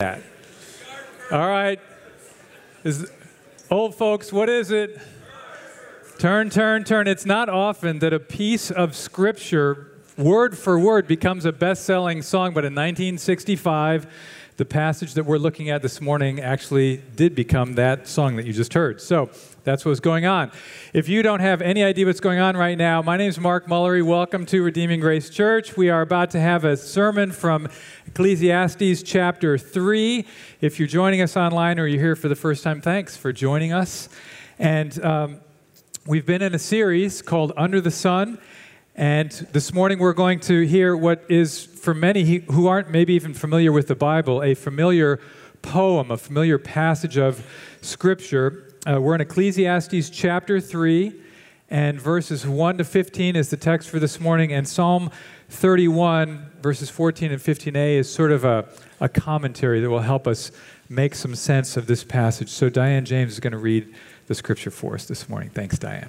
that. All right. Is, old folks, what is it? Turn, turn, turn. It's not often that a piece of scripture, word for word, becomes a best selling song, but in 1965, the passage that we're looking at this morning actually did become that song that you just heard. So that's what's going on. If you don't have any idea what's going on right now, my name is Mark Mullery. Welcome to Redeeming Grace Church. We are about to have a sermon from Ecclesiastes chapter 3. If you're joining us online or you're here for the first time, thanks for joining us. And um, we've been in a series called Under the Sun. And this morning we're going to hear what is, for many who aren't maybe even familiar with the Bible, a familiar poem, a familiar passage of Scripture uh, we're in Ecclesiastes chapter 3, and verses 1 to 15 is the text for this morning, and Psalm 31, verses 14 and 15a, is sort of a, a commentary that will help us make some sense of this passage. So, Diane James is going to read the scripture for us this morning. Thanks, Diane.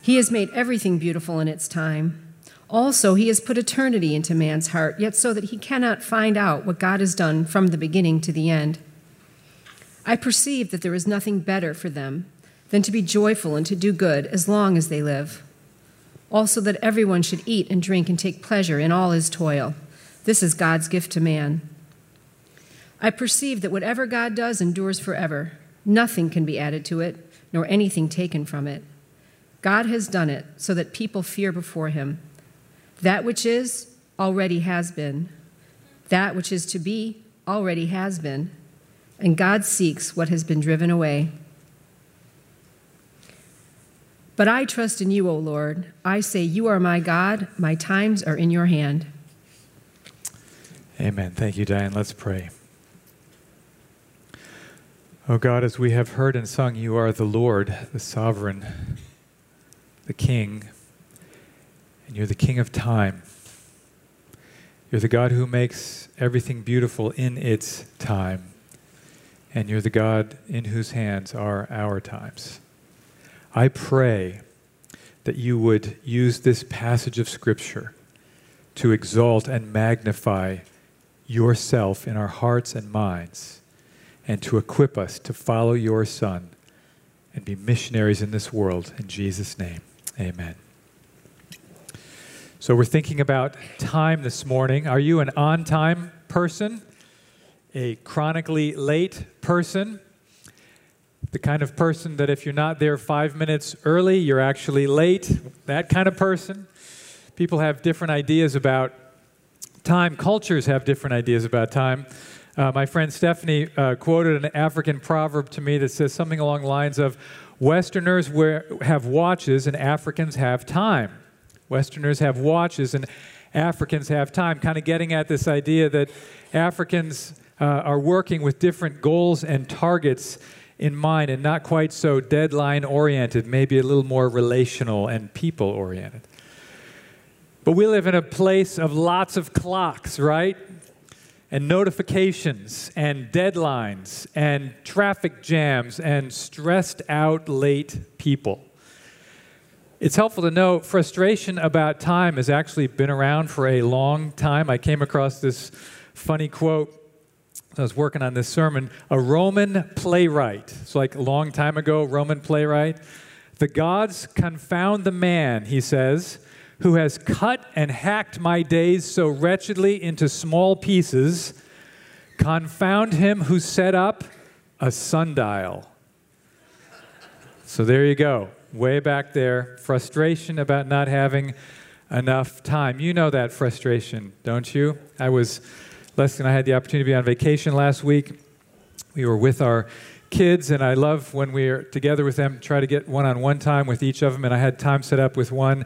He has made everything beautiful in its time. Also, he has put eternity into man's heart, yet so that he cannot find out what God has done from the beginning to the end. I perceive that there is nothing better for them than to be joyful and to do good as long as they live. Also, that everyone should eat and drink and take pleasure in all his toil. This is God's gift to man. I perceive that whatever God does endures forever. Nothing can be added to it, nor anything taken from it. God has done it so that people fear before him. That which is already has been. That which is to be already has been and God seeks what has been driven away. But I trust in you, O Lord. I say, You are my God. My times are in your hand. Amen. Thank you, Diane. Let's pray. Oh God, as we have heard and sung, you are the Lord, the sovereign, the King, and you're the King of time. You're the God who makes everything beautiful in its time and you're the God in whose hands are our times. I pray that you would use this passage of Scripture to exalt and magnify yourself in our hearts and minds, and to equip us to follow your Son and be missionaries in this world. In Jesus' name, amen. So, we're thinking about time this morning. Are you an on time person? a chronically late person, the kind of person that if you're not there five minutes early, you're actually late, that kind of person. People have different ideas about time, cultures have different ideas about time. Uh, my friend Stephanie uh, quoted an African proverb to me that says something along the lines of Westerners wear, have watches and Africans have time. Westerners have watches and Africans have time, kind of getting at this idea that Africans uh, are working with different goals and targets in mind and not quite so deadline oriented, maybe a little more relational and people oriented. But we live in a place of lots of clocks, right? And notifications and deadlines and traffic jams and stressed out late people. It's helpful to know frustration about time has actually been around for a long time. I came across this funny quote I was working on this sermon, a Roman playwright. It's like a long time ago, Roman playwright. The gods confound the man, he says, who has cut and hacked my days so wretchedly into small pieces Confound him who set up a sundial. So there you go, way back there. Frustration about not having enough time. You know that frustration, don't you? I was, Leslie and I had the opportunity to be on vacation last week. We were with our kids, and I love when we're together with them, try to get one on one time with each of them. And I had time set up with one.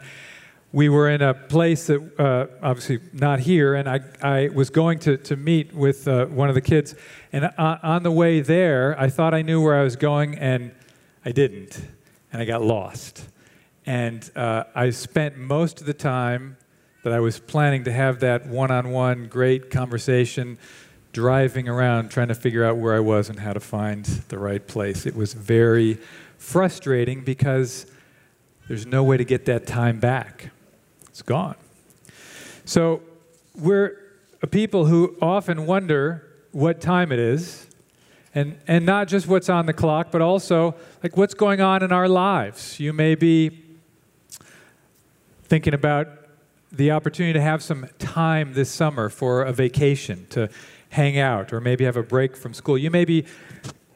We were in a place that, uh, obviously not here, and I, I was going to, to meet with uh, one of the kids. And uh, on the way there, I thought I knew where I was going, and I didn't. And I got lost. And uh, I spent most of the time that I was planning to have that one on one great conversation driving around trying to figure out where I was and how to find the right place. It was very frustrating because there's no way to get that time back. It's gone. So we're a people who often wonder what time it is. And, and not just what's on the clock, but also like what's going on in our lives. You may be thinking about the opportunity to have some time this summer for a vacation, to hang out or maybe have a break from school. You may be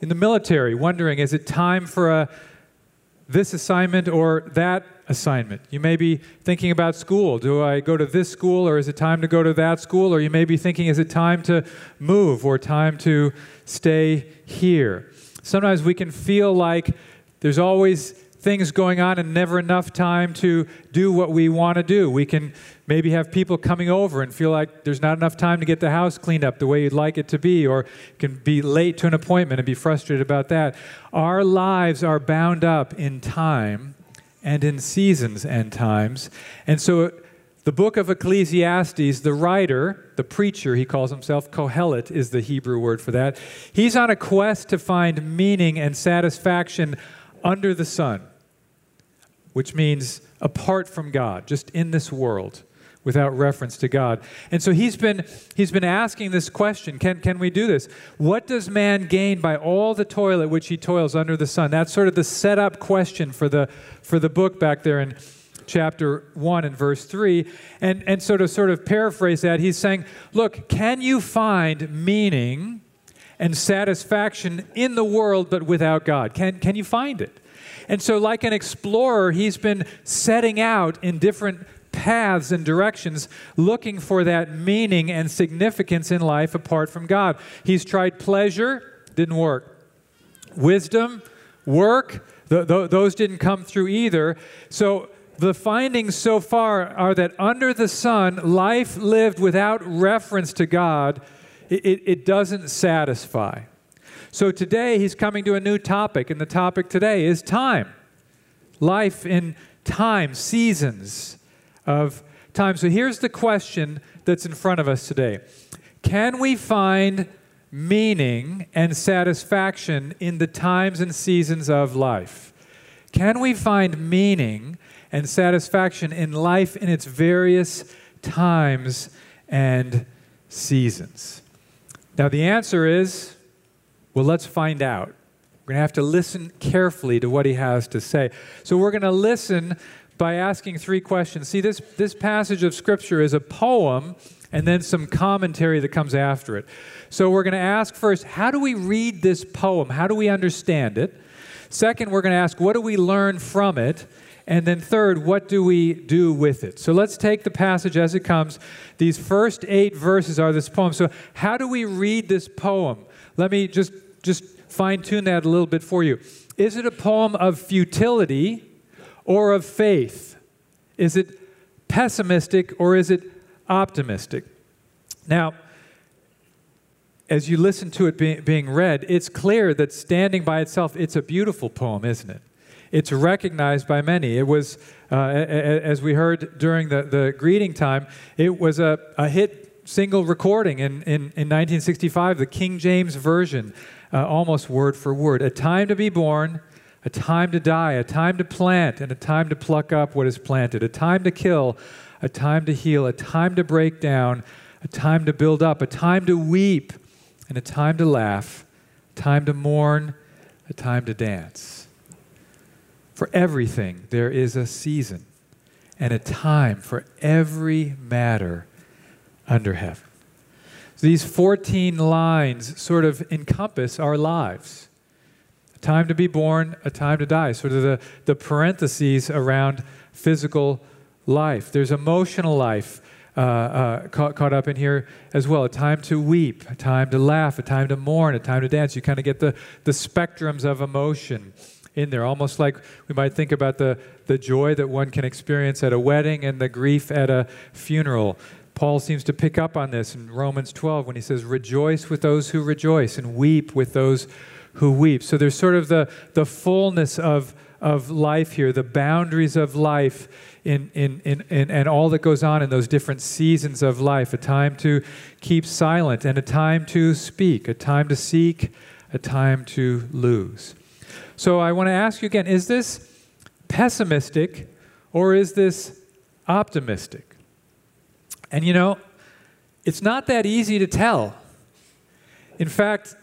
in the military wondering is it time for a this assignment or that assignment. You may be thinking about school. Do I go to this school or is it time to go to that school? Or you may be thinking, is it time to move or time to stay here? Sometimes we can feel like there's always things going on and never enough time to do what we want to do. We can maybe have people coming over and feel like there's not enough time to get the house cleaned up the way you'd like it to be, or can be late to an appointment and be frustrated about that. Our lives are bound up in time and in seasons and times. And so the book of Ecclesiastes, the writer, the preacher, he calls himself, Kohelet is the Hebrew word for that. He's on a quest to find meaning and satisfaction under the sun which means apart from God, just in this world without reference to God. And so he's been, he's been asking this question can, can we do this? What does man gain by all the toil at which he toils under the sun? That's sort of the setup question for the, for the book back there in chapter 1 and verse 3. And, and so to sort of paraphrase that, he's saying, Look, can you find meaning and satisfaction in the world but without God? Can, can you find it? And so, like an explorer, he's been setting out in different paths and directions looking for that meaning and significance in life apart from God. He's tried pleasure, didn't work. Wisdom, work, th- th- those didn't come through either. So, the findings so far are that under the sun, life lived without reference to God, it, it, it doesn't satisfy. So today he's coming to a new topic, and the topic today is time. Life in time, seasons of time. So here's the question that's in front of us today Can we find meaning and satisfaction in the times and seasons of life? Can we find meaning and satisfaction in life in its various times and seasons? Now, the answer is well, let's find out. We're going to have to listen carefully to what he has to say. So we're going to listen by asking three questions. See, this, this passage of Scripture is a poem and then some commentary that comes after it. So we're going to ask first, how do we read this poem? How do we understand it? Second, we're going to ask, what do we learn from it? And then third, what do we do with it? So let's take the passage as it comes. These first eight verses are this poem. So, how do we read this poem? Let me just just fine tune that a little bit for you. Is it a poem of futility or of faith? Is it pessimistic or is it optimistic? Now, as you listen to it being, being read, it's clear that standing by itself, it's a beautiful poem, isn't it? It's recognized by many. It was, uh, as we heard during the, the greeting time, it was a, a hit single recording in, in, in 1965, the King James Version uh, almost word for word. A time to be born, a time to die, a time to plant, and a time to pluck up what is planted, a time to kill, a time to heal, a time to break down, a time to build up, a time to weep, and a time to laugh, a time to mourn, a time to dance. For everything, there is a season and a time for every matter under heaven. These 14 lines sort of encompass our lives time to be born, a time to die, sort of the, the parentheses around physical life. There's emotional life. Uh, uh, caught, caught up in here as well. A time to weep, a time to laugh, a time to mourn, a time to dance. You kind of get the, the spectrums of emotion in there, almost like we might think about the, the joy that one can experience at a wedding and the grief at a funeral. Paul seems to pick up on this in Romans 12 when he says, Rejoice with those who rejoice and weep with those who weep. So there's sort of the, the fullness of, of life here, the boundaries of life, in, in, in, in, and all that goes on in those different seasons of life a time to keep silent, and a time to speak, a time to seek, a time to lose. So I want to ask you again is this pessimistic or is this optimistic? And you know, it's not that easy to tell. In fact,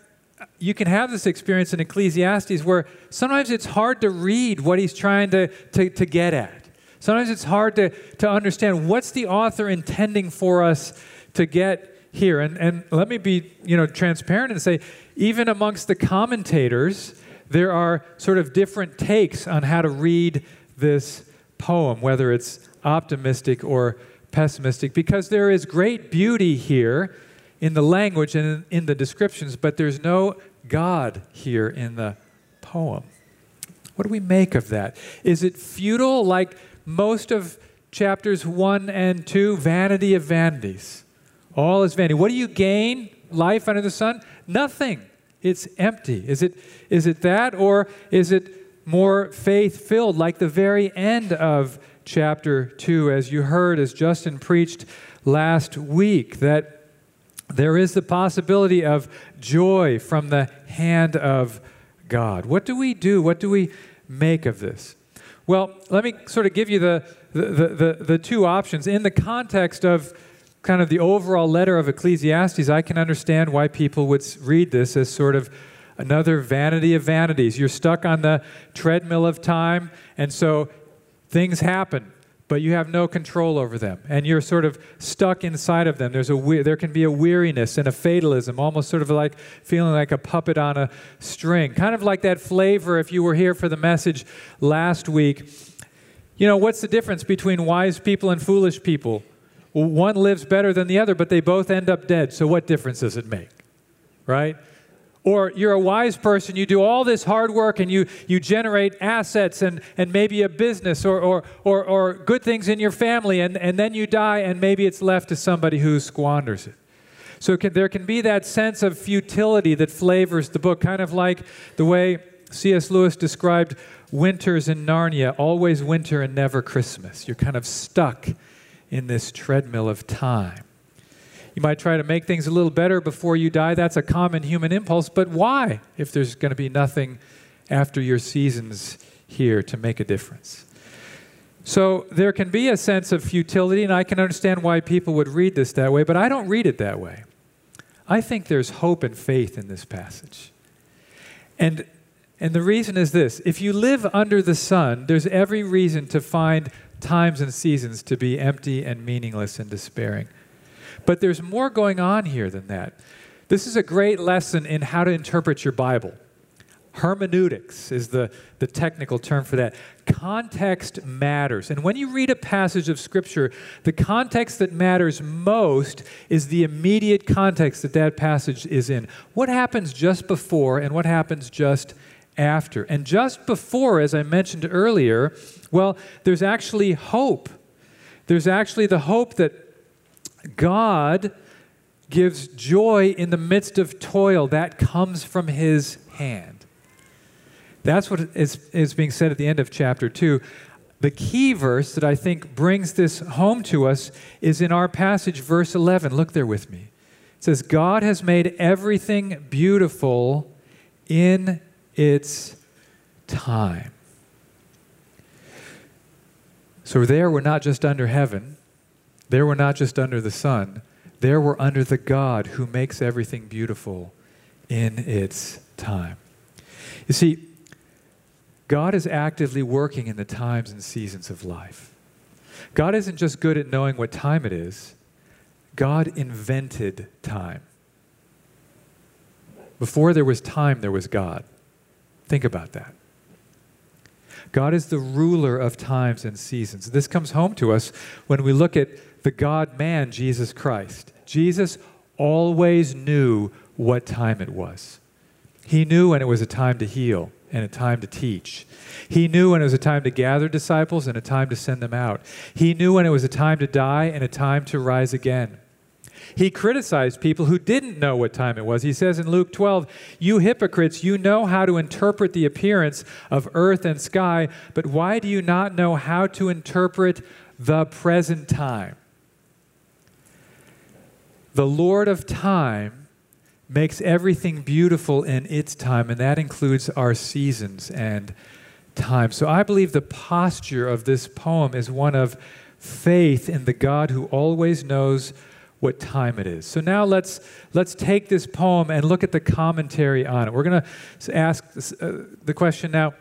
you can have this experience in Ecclesiastes where sometimes it's hard to read what he's trying to, to, to get at. Sometimes it's hard to, to understand what's the author intending for us to get here. And, and let me be you know, transparent and say, even amongst the commentators, there are sort of different takes on how to read this poem, whether it's optimistic or pessimistic because there is great beauty here in the language and in, the descriptions, but there's no God here in the poem. What do we make of that? Is it futile like most of chapters 1 and 2? Vanity of vanities. All is vanity. What do you gain? Life under the sun? Nothing. It's empty. Is it, is it that, or is it more faith filled, like the very end of chapter 2, as you heard, as Justin preached last week, that there is the possibility of joy from the hand of God. What do we do? What do we make of this? Well, let me sort of give you the, the, the, the, two options. In the context of kind of the overall letter of Ecclesiastes, I can understand why people would read this as sort of another vanity of vanities. You're stuck on the treadmill of time, and so Things happen, but you have no control over them, and you're sort of stuck inside of them. There's a there can be a weariness and a fatalism, almost sort of like feeling like a puppet on a string, kind of like that flavor. If you were here for the message last week, you know what's the difference between wise people and foolish people? One lives better than the other, but they both end up dead. So what difference does it make, right? Or you're a wise person, you do all this hard work and you, you generate assets and, and maybe a business or, or, or, or good things in your family, and, and then you die and maybe it's left to somebody who squanders it. So can, there can be that sense of futility that flavors the book, kind of like the way C.S. Lewis described winters in Narnia always winter and never Christmas. You're kind of stuck in this treadmill of time. You might try to make things a little better before you die. That's a common human impulse, but why if there's going to be nothing after your seasons here to make a difference? So there can be a sense of futility, and I can understand why people would read this that way, but I don't read it that way. I think there's hope and faith in this passage. And, and the reason is this if you live under the sun, there's every reason to find times and seasons to be empty and meaningless and despairing. But there's more going on here than that. This is a great lesson in how to interpret your Bible. Hermeneutics is the, the technical term for that. Context matters. And when you read a passage of Scripture, the context that matters most is the immediate context that that passage is in. What happens just before and what happens just after? And just before, as I mentioned earlier, well, there's actually hope. There's actually the hope that God gives joy in the midst of toil. That comes from his hand. That's what is, is being said at the end of chapter 2. The key verse that I think brings this home to us is in our passage, verse 11. Look there with me. It says, God has made everything beautiful in its time. So there, we're not just under heaven, there we're not just under the sun, there we're under the God who makes everything beautiful in its time. You see, God is actively working in the times and seasons of life. God isn't just good at knowing what time it is, God invented time. Before there was time, there was God. Think about that. God is the ruler of times and seasons. This comes home to us when we look at the God man, Jesus Christ. Jesus always knew what time it was. He knew when it was a time to heal and a time to teach. He knew when it was a time to gather disciples and a time to send them out. He knew when it was a time to die and a time to rise again. He criticized people who didn't know what time it was. He says in Luke 12, You hypocrites, you know how to interpret the appearance of earth and sky, but why do you not know how to interpret the present time? The Lord of time makes everything beautiful in its time, and that includes our seasons and time. So I believe the posture of this poem is one of faith in the God who always knows what time it is. So now let's let's take this poem and look at the commentary on it. We're going to ask this, uh, the question now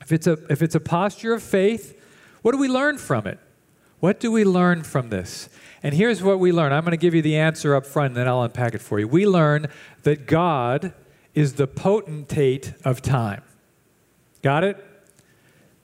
if it's a if it's a posture of faith, what do we learn from it? What do we learn from this? And here's what we learn. I'm going to give you the answer up front and then I'll unpack it for you. We learn that God is the potentate of time. Got it?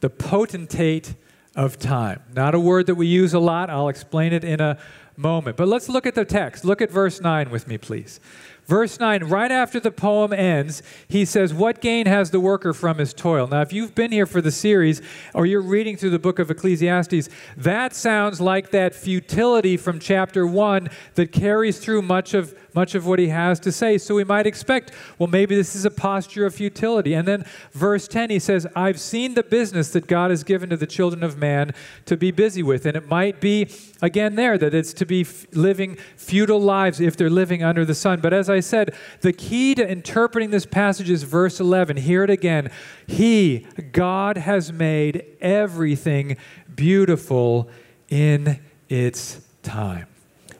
The potentate of time. Not a word that we use a lot. I'll explain it in a moment. But let's look at the text. Look at verse 9 with me, please. Verse 9, right after the poem ends, he says, What gain has the worker from his toil? Now, if you've been here for the series or you're reading through the book of Ecclesiastes, that sounds like that futility from chapter 1 that carries through much of much of what he has to say. So we might expect, well, maybe this is a posture of futility. And then verse 10, he says, I've seen the business that God has given to the children of man to be busy with. And it might be, again, there that it's to be f- living futile lives if they're living under the sun. But as I said, the key to interpreting this passage is verse 11. Hear it again. He, God, has made everything beautiful in its time.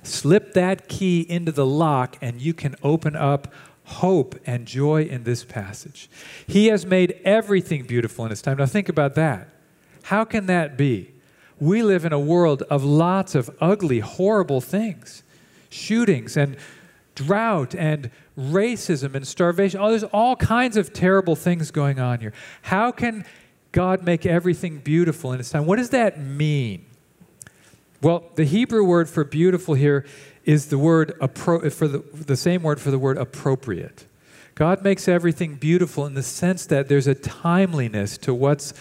Slip that key into the lock, and you can open up hope and joy in this passage. He has made everything beautiful in His time. Now, think about that. How can that be? We live in a world of lots of ugly, horrible things shootings and drought and racism and starvation. Oh, there's all kinds of terrible things going on here. How can God make everything beautiful in His time? What does that mean? Well, the Hebrew word for beautiful here is the word appro- uh, for the, the same word for the word appropriate. God makes everything beautiful in the sense that there's a timeliness to what's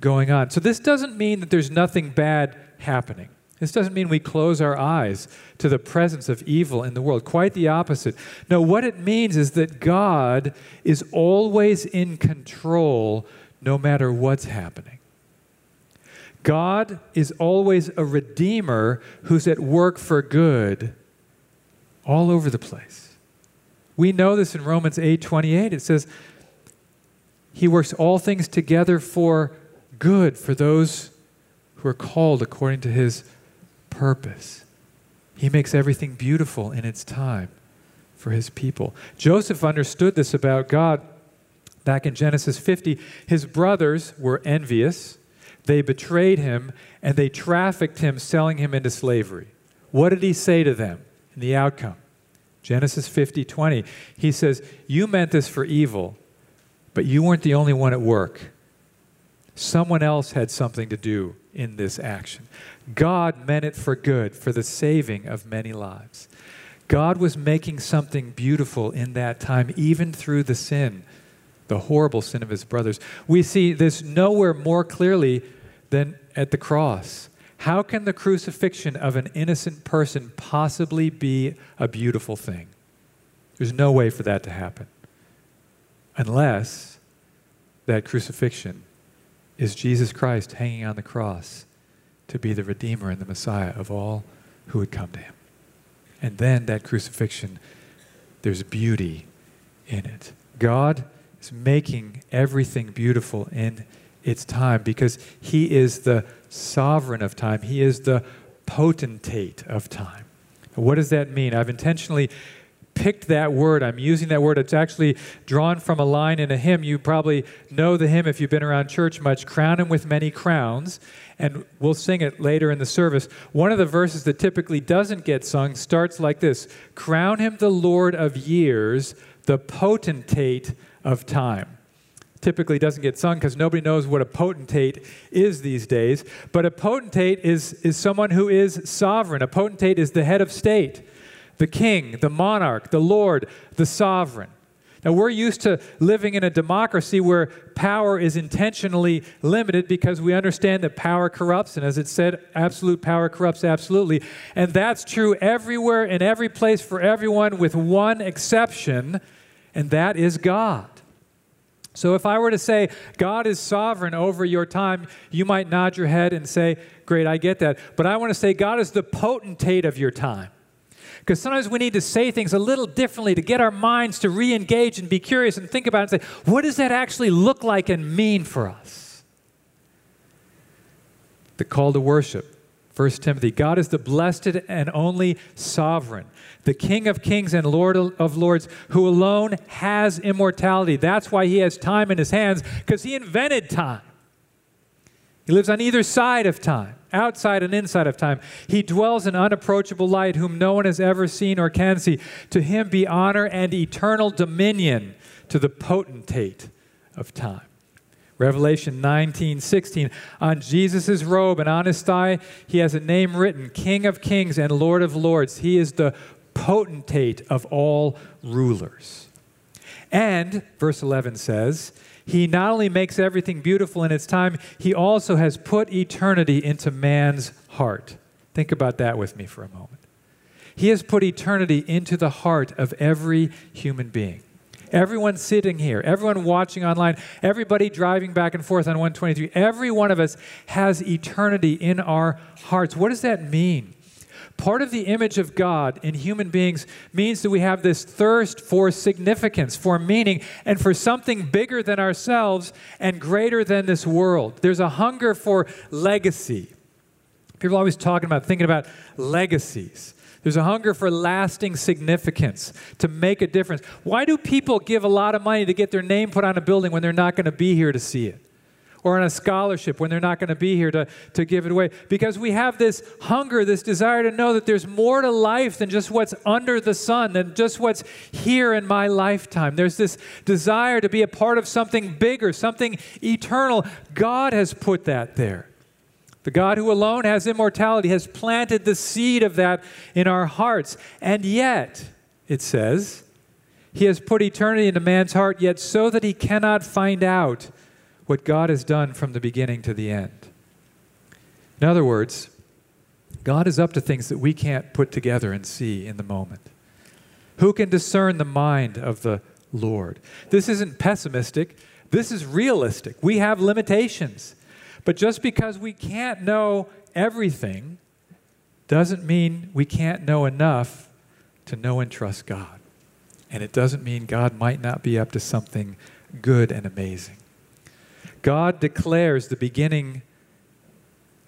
going on. So this doesn't mean that there's nothing bad happening. This doesn't mean we close our eyes to the presence of evil in the world. Quite the opposite. No, what it means is that God is always in control no matter what's happening. God is always a redeemer who's at work for good all over the place. We know this in Romans 8:28. It says he works all things together for good for those who are called according to his purpose. He makes everything beautiful in its time for his people. Joseph understood this about God back in Genesis 50. His brothers were envious they betrayed him and they trafficked him, selling him into slavery. What did he say to them in the outcome? Genesis 50 20. He says, You meant this for evil, but you weren't the only one at work. Someone else had something to do in this action. God meant it for good, for the saving of many lives. God was making something beautiful in that time, even through the sin, the horrible sin of his brothers. We see this nowhere more clearly than at the cross. How can the crucifixion of an innocent person possibly be a beautiful thing? There's no way for that to happen. Unless that crucifixion is Jesus Christ hanging on the cross to be the Redeemer and the Messiah of all who would come to him. And then that crucifixion, there's beauty in it. God is making everything beautiful in its time because he is the sovereign of time, he is the potentate of time. What does that mean? I've intentionally picked that word. I'm using that word. It's actually drawn from a line in a hymn. You probably know the hymn if you've been around church much Crown him with many crowns. And we'll sing it later in the service. One of the verses that typically doesn't get sung starts like this Crown him the Lord of years, the potentate of time typically doesn't get sung because nobody knows what a potentate is these days. But a potentate is, is someone who is sovereign. A potentate is the head of state, the king, the monarch, the lord, the sovereign. Now, we're used to living in a democracy where power is intentionally limited because we understand that power corrupts. And as it said, absolute power corrupts absolutely. And that's true everywhere, in every place, for everyone, with one exception, and that is God. So if I were to say, God is sovereign over your time, you might nod your head and say, Great, I get that. But I want to say, God is the potentate of your time. Because sometimes we need to say things a little differently to get our minds to re engage and be curious and think about it and say, What does that actually look like and mean for us? The call to worship. 1 Timothy God is the blessed and only sovereign, the King of kings and Lord of lords, who alone has immortality. That's why he has time in his hands, because he invented time. He lives on either side of time, outside and inside of time. He dwells in unapproachable light, whom no one has ever seen or can see. To him be honor and eternal dominion to the potentate of time. Revelation 19, 16. On Jesus' robe and on his thigh, he has a name written King of Kings and Lord of Lords. He is the potentate of all rulers. And, verse 11 says, He not only makes everything beautiful in its time, He also has put eternity into man's heart. Think about that with me for a moment. He has put eternity into the heart of every human being. Everyone sitting here, everyone watching online, everybody driving back and forth on 123, every one of us has eternity in our hearts. What does that mean? Part of the image of God in human beings means that we have this thirst for significance, for meaning, and for something bigger than ourselves and greater than this world. There's a hunger for legacy. People are always talking about, thinking about legacies. There's a hunger for lasting significance, to make a difference. Why do people give a lot of money to get their name put on a building when they're not going to be here to see it? Or on a scholarship when they're not going to be here to, to give it away? Because we have this hunger, this desire to know that there's more to life than just what's under the sun, than just what's here in my lifetime. There's this desire to be a part of something bigger, something eternal. God has put that there. The God who alone has immortality has planted the seed of that in our hearts. And yet, it says, He has put eternity into man's heart, yet so that he cannot find out what God has done from the beginning to the end. In other words, God is up to things that we can't put together and see in the moment. Who can discern the mind of the Lord? This isn't pessimistic, this is realistic. We have limitations. But just because we can't know everything doesn't mean we can't know enough to know and trust God. And it doesn't mean God might not be up to something good and amazing. God declares the beginning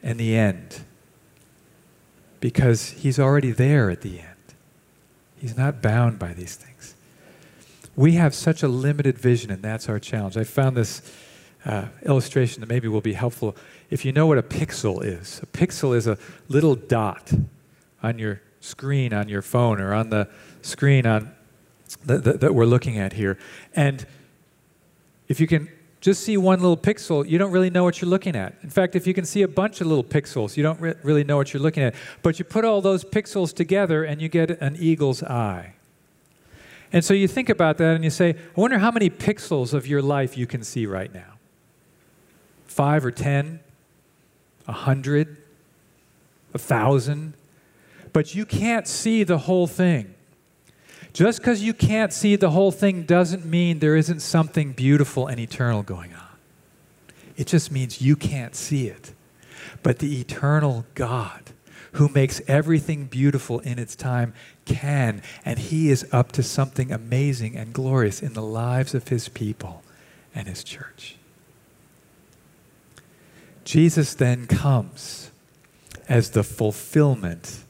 and the end because He's already there at the end. He's not bound by these things. We have such a limited vision, and that's our challenge. I found this uh, illustration that maybe will be helpful. If you know what a pixel is, a pixel is a little dot on your screen on your phone or on the screen on the, the, that we're looking at here. And if you can just see one little pixel, you don't really know what you're looking at. In fact, if you can see a bunch of little pixels, you don't re- really know what you're looking at. But you put all those pixels together and you get an eagle's eye. And so you think about that and you say, I wonder how many pixels of your life you can see right now five or ten, a hundred, a thousand, but you can't see the whole thing. Just because you can't see the whole thing doesn't mean there isn't something beautiful and eternal going on. It just means you can't see it. But the eternal God, who makes everything beautiful in its time, can, and He is up to something amazing and glorious in the lives of His people and His church. Jesus then comes as the fulfillment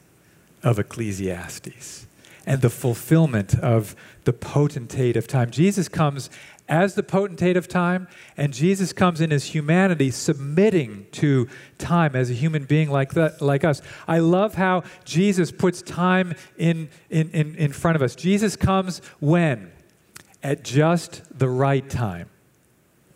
of Ecclesiastes. And the fulfillment of the potentate of time. Jesus comes as the potentate of time, and Jesus comes in his humanity, submitting to time as a human being like, that, like us. I love how Jesus puts time in, in, in, in front of us. Jesus comes when? At just the right time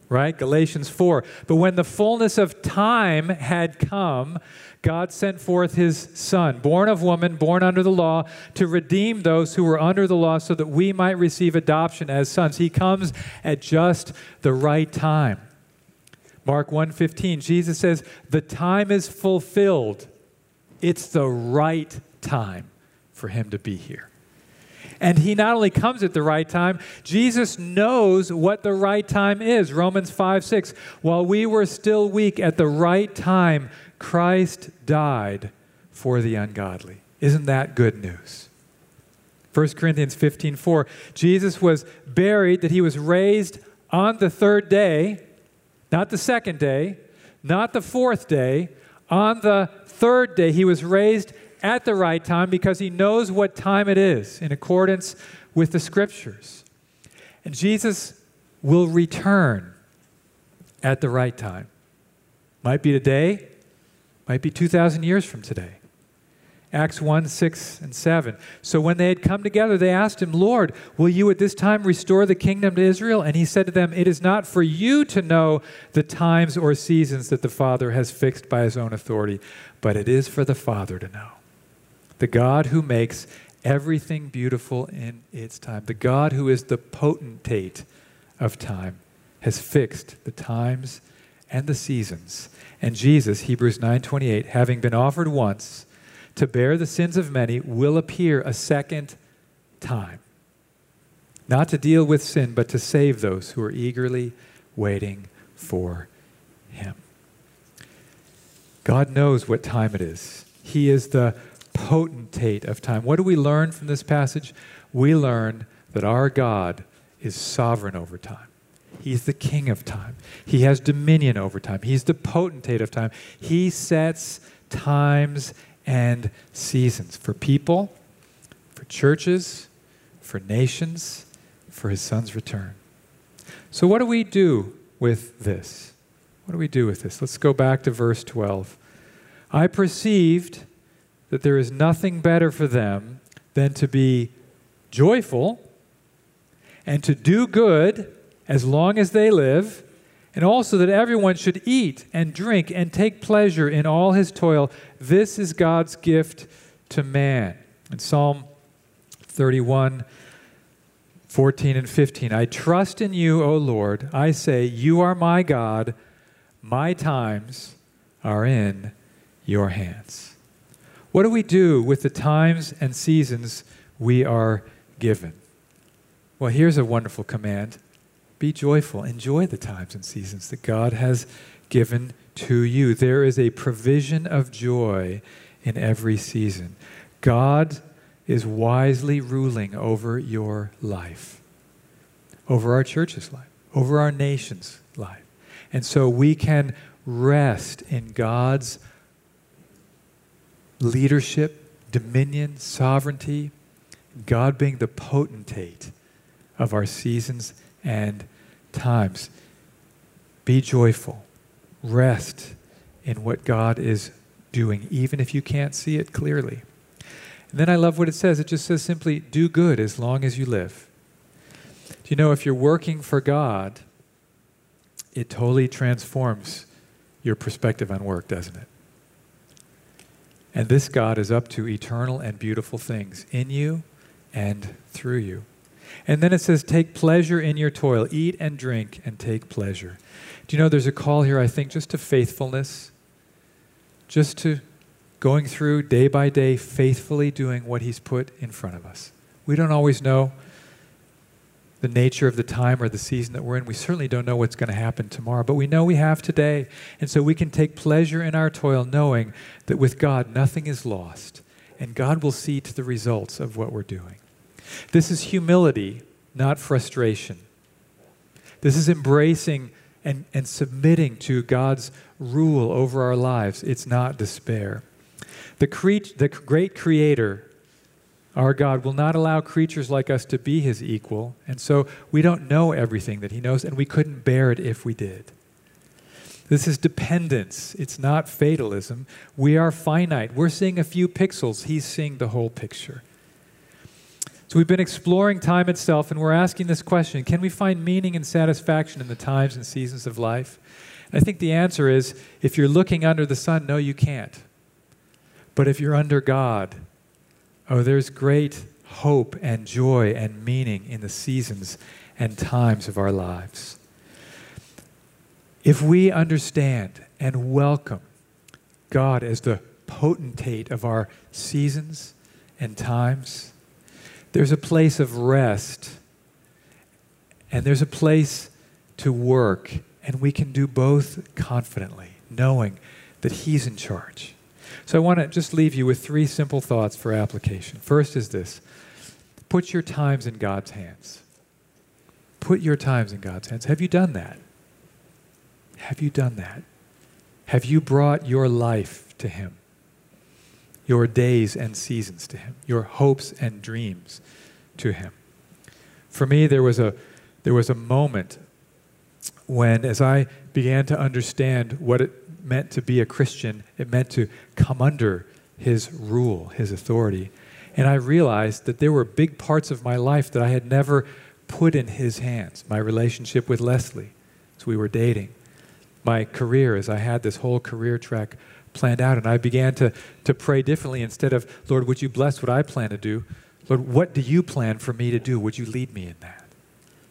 right? Galatians 4. But when the fullness of time had come, God sent forth his Son, born of woman, born under the law, to redeem those who were under the law so that we might receive adoption as sons. He comes at just the right time. Mark 1:15 Jesus says, "The time is fulfilled. It's the right time for him to be here." And he not only comes at the right time, Jesus knows what the right time is. Romans 5 6. While we were still weak, at the right time, Christ died for the ungodly. Isn't that good news? 1 Corinthians 15 4. Jesus was buried, that he was raised on the third day, not the second day, not the fourth day. On the third day, he was raised at the right time because he knows what time it is in accordance with the scriptures. And Jesus will return at the right time. Might be today, might be 2,000 years from today. Acts 1 6 and 7. So when they had come together, they asked him, Lord, will you at this time restore the kingdom to Israel? And he said to them, It is not for you to know the times or seasons that the Father has fixed by his own authority, but it is for the Father to know the God who makes everything beautiful in its time, the God who is the potentate of time, has fixed the times and the seasons. And Jesus, Hebrews 9:28, having been offered once to bear the sins of many, will appear a second time. Not to deal with sin, but to save those who are eagerly waiting for him. God knows what time it is. He is the potentate of time. What do we learn from this passage? We learn that our God is sovereign over time. He's the king of time. He has dominion over time. He's the potentate of time. He sets times and seasons for people, for churches, for nations, for his son's return. So, what do we do with this? What do we do with this? Let's go back to verse 12. I perceived that there is nothing better for them than to be joyful and to do good as long as they live, and also that everyone should eat and drink and take pleasure in all his toil. This is God's gift to man. In Psalm 31, 14 and 15, I trust in you, O Lord. I say, You are my God. My times are in your hands. What do we do with the times and seasons we are given? Well, here's a wonderful command be joyful, enjoy the times and seasons that God has given to you. There is a provision of joy in every season. God is wisely ruling over your life, over our church's life, over our nation's life. And so we can rest in God's leadership, dominion, sovereignty, God being the potentate of our seasons and times. Be joyful. Rest in what God is doing, even if you can't see it clearly. And then I love what it says. It just says simply, do good as long as you live. Do you know if you're working for God, it totally transforms your perspective on work, doesn't it? And this God is up to eternal and beautiful things in you and through you. And then it says, Take pleasure in your toil, eat and drink and take pleasure. Do you know there's a call here, I think, just to faithfulness, just to going through day by day, faithfully doing what He's put in front of us. We don't always know the nature of the time or the season that we're in. We certainly don't know what's going to happen tomorrow, but we know we have today. And so we can take pleasure in our toil knowing that with God, nothing is lost, and God will see to the results of what we're doing. This is humility, not frustration. This is embracing and, and submitting to God's rule over our lives. It's not despair. The, cre- the great creator Our God will not allow creatures like us to be his equal, and so we don't know everything that he knows, and we couldn't bear it if we did. This is dependence. It's not fatalism. We are finite. We're seeing a few pixels, he's seeing the whole picture. So we've been exploring time itself, and we're asking this question Can we find meaning and satisfaction in the times and seasons of life? And I think the answer is if you're looking under the sun, no, you can't. But if you're under God, oh, there's great hope and joy and meaning in the seasons and times of our lives. If we understand and welcome God as the potentate of our seasons and times, there's a place of rest and there's a place to work, and we can do both confidently, knowing that He's in charge. So I want to just leave you with three simple thoughts for application. First is this put your times in God's hands. Put your times in God's hands. Have you done that? Have you done that? Have you brought your life to Him? Your days and seasons to Him? Your hopes and dreams to Him? For me, there was a, there was a moment when, as I began to understand what it meant to be a Christian, it meant to come under his rule, his authority. And I realized that there were big parts of my life that I had never put in his hands. My relationship with Leslie, as we were dating, my career, as I had this whole career track planned out. And I began to, to pray differently instead of, Lord, would you bless what I plan to do? Lord, what do you plan for me to do? Would you lead me in that?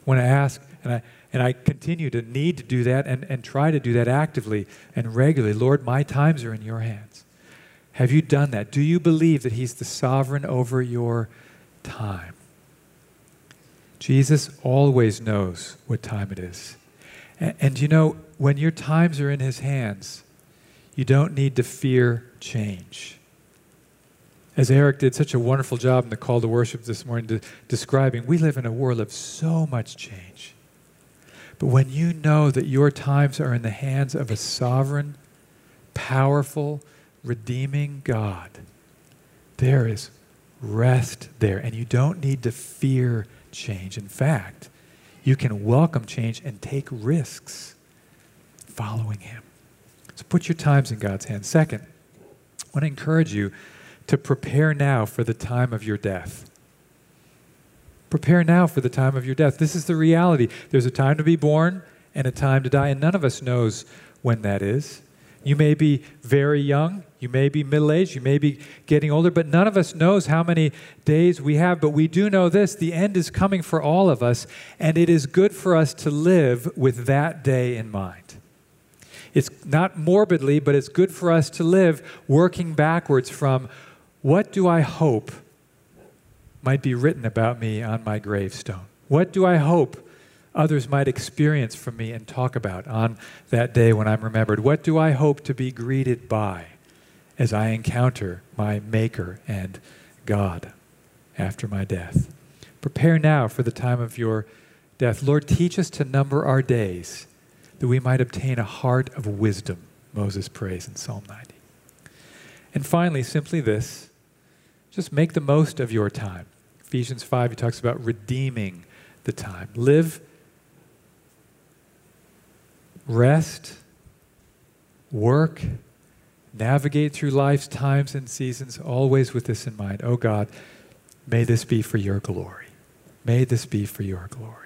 When I ask, and I, and I continue to need to do that and, and try to do that actively and regularly. Lord, my times are in your hands. Have you done that? Do you believe that He's the sovereign over your time? Jesus always knows what time it is. And, and you know, when your times are in His hands, you don't need to fear change. As Eric did such a wonderful job in the call to worship this morning, to, describing, we live in a world of so much change. But when you know that your times are in the hands of a sovereign, powerful, redeeming God, there is rest there. And you don't need to fear change. In fact, you can welcome change and take risks following Him. So put your times in God's hands. Second, I want to encourage you to prepare now for the time of your death. Prepare now for the time of your death. This is the reality. There's a time to be born and a time to die, and none of us knows when that is. You may be very young, you may be middle aged, you may be getting older, but none of us knows how many days we have. But we do know this the end is coming for all of us, and it is good for us to live with that day in mind. It's not morbidly, but it's good for us to live working backwards from what do I hope might be written about me on my gravestone? What do I hope others might experience from me and talk about on that day when I'm remembered? What do I hope to be greeted by as I encounter my Maker and God after my death? Prepare now for the time of your death. Lord, teach us to number our days that we might obtain a heart of wisdom, Moses prays in Psalm 90. And finally, simply this just make the most of your time. Ephesians 5, he talks about redeeming the time. Live, rest, work, navigate through life's times and seasons, always with this in mind. Oh God, may this be for your glory. May this be for your glory.